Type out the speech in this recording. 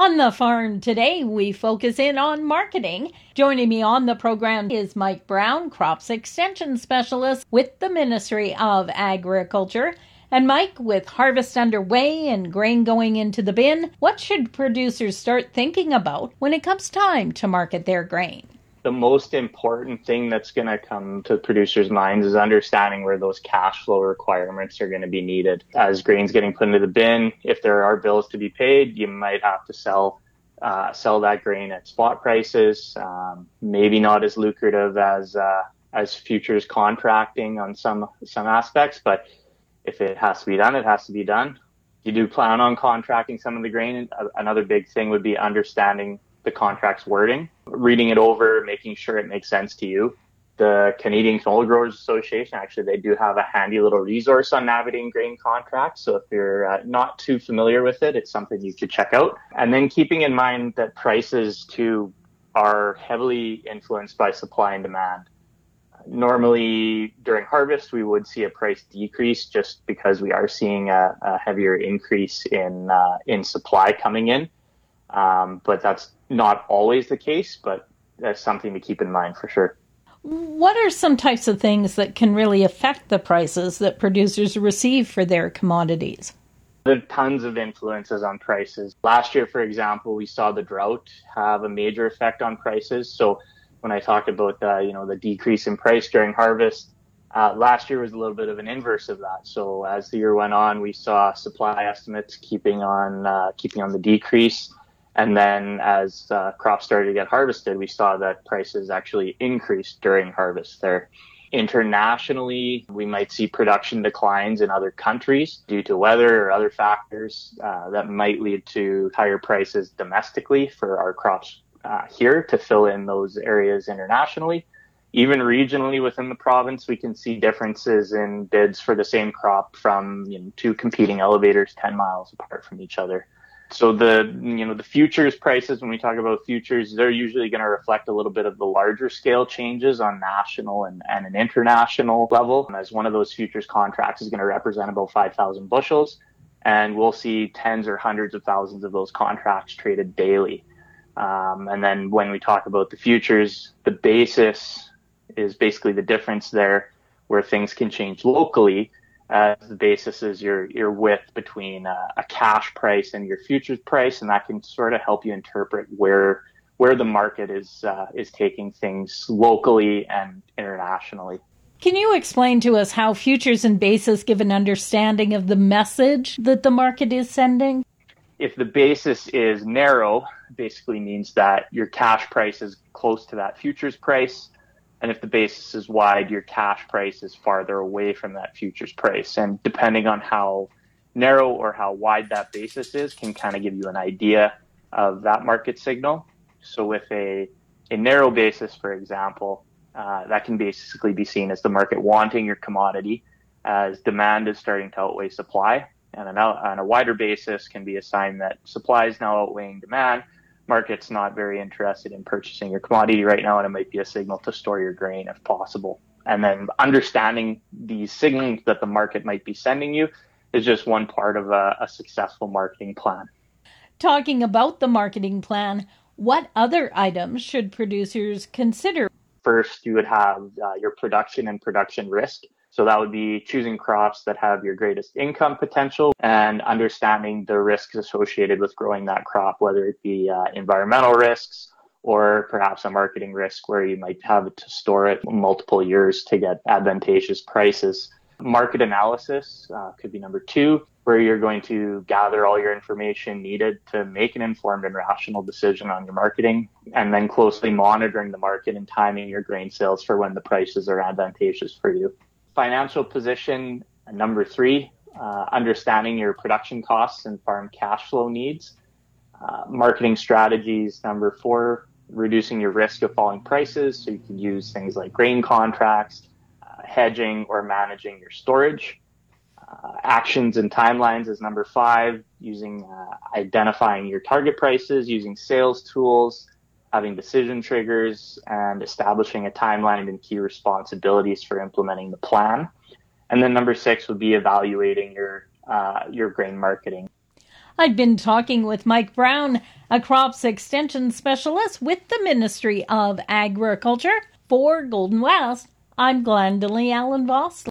On the farm today, we focus in on marketing. Joining me on the program is Mike Brown, Crops Extension Specialist with the Ministry of Agriculture. And Mike, with harvest underway and grain going into the bin, what should producers start thinking about when it comes time to market their grain? The most important thing that's going to come to producers' minds is understanding where those cash flow requirements are going to be needed. As grain's getting put into the bin, if there are bills to be paid, you might have to sell uh, sell that grain at spot prices. Um, maybe not as lucrative as uh, as futures contracting on some some aspects, but if it has to be done, it has to be done. You do plan on contracting some of the grain. Another big thing would be understanding the contract's wording, reading it over, making sure it makes sense to you. The Canadian Canola Growers Association, actually, they do have a handy little resource on navigating grain contracts. So if you're uh, not too familiar with it, it's something you could check out. And then keeping in mind that prices too are heavily influenced by supply and demand. Normally during harvest, we would see a price decrease just because we are seeing a, a heavier increase in uh, in supply coming in. Um, but that's not always the case, but that's something to keep in mind for sure. What are some types of things that can really affect the prices that producers receive for their commodities? There are tons of influences on prices. Last year, for example, we saw the drought have a major effect on prices. So when I talk about the, you know, the decrease in price during harvest, uh, last year was a little bit of an inverse of that. So as the year went on, we saw supply estimates keeping on uh, keeping on the decrease. And then as uh, crops started to get harvested, we saw that prices actually increased during harvest there. Internationally, we might see production declines in other countries due to weather or other factors uh, that might lead to higher prices domestically for our crops uh, here to fill in those areas internationally. Even regionally within the province, we can see differences in bids for the same crop from you know, two competing elevators 10 miles apart from each other so the you know the futures prices when we talk about futures they're usually going to reflect a little bit of the larger scale changes on national and, and an international level as one of those futures contracts is going to represent about 5000 bushels and we'll see tens or hundreds of thousands of those contracts traded daily. Um, and then when we talk about the futures the basis is basically the difference there where things can change locally as the basis is your your width between a, a, cash price and your futures price, and that can sort of help you interpret where where the market is uh, is taking things locally and internationally. Can you explain to us how futures and basis give an understanding of the message that the market is sending? If the basis is narrow, basically means that your cash price is close to that futures price and if the basis is wide, your cash price is farther away from that futures price. And depending on how narrow or how wide that basis is, can kind of give you an idea of that market signal. So with a, a narrow basis, for example, uh, that can basically be seen as the market wanting your commodity as demand is starting to outweigh supply. And an, on a wider basis can be a sign that supply is now outweighing demand market's not very interested in purchasing your commodity right now, and it might be a signal to store your grain if possible. And then understanding the signals that the market might be sending you is just one part of a, a successful marketing plan. Talking about the marketing plan, what other items should producers consider? First, you would have uh, your production and production risk. So that would be choosing crops that have your greatest income potential and understanding the risks associated with growing that crop, whether it be uh, environmental risks or perhaps a marketing risk where you might have to store it multiple years to get advantageous prices. Market analysis uh, could be number two, where you're going to gather all your information needed to make an informed and rational decision on your marketing, and then closely monitoring the market and timing your grain sales for when the prices are advantageous for you financial position, number three, uh, understanding your production costs and farm cash flow needs. Uh, marketing strategies, number four, reducing your risk of falling prices. So you can use things like grain contracts, uh, hedging, or managing your storage. Uh, actions and timelines is number five, using uh, identifying your target prices, using sales tools, having decision triggers, and establishing a timeline and key responsibilities for implementing the plan. And then number six would be evaluating your uh, your grain marketing. I've been talking with Mike Brown, a crops extension specialist with the Ministry of Agriculture. For Golden West, I'm Glendalee Allen Voss.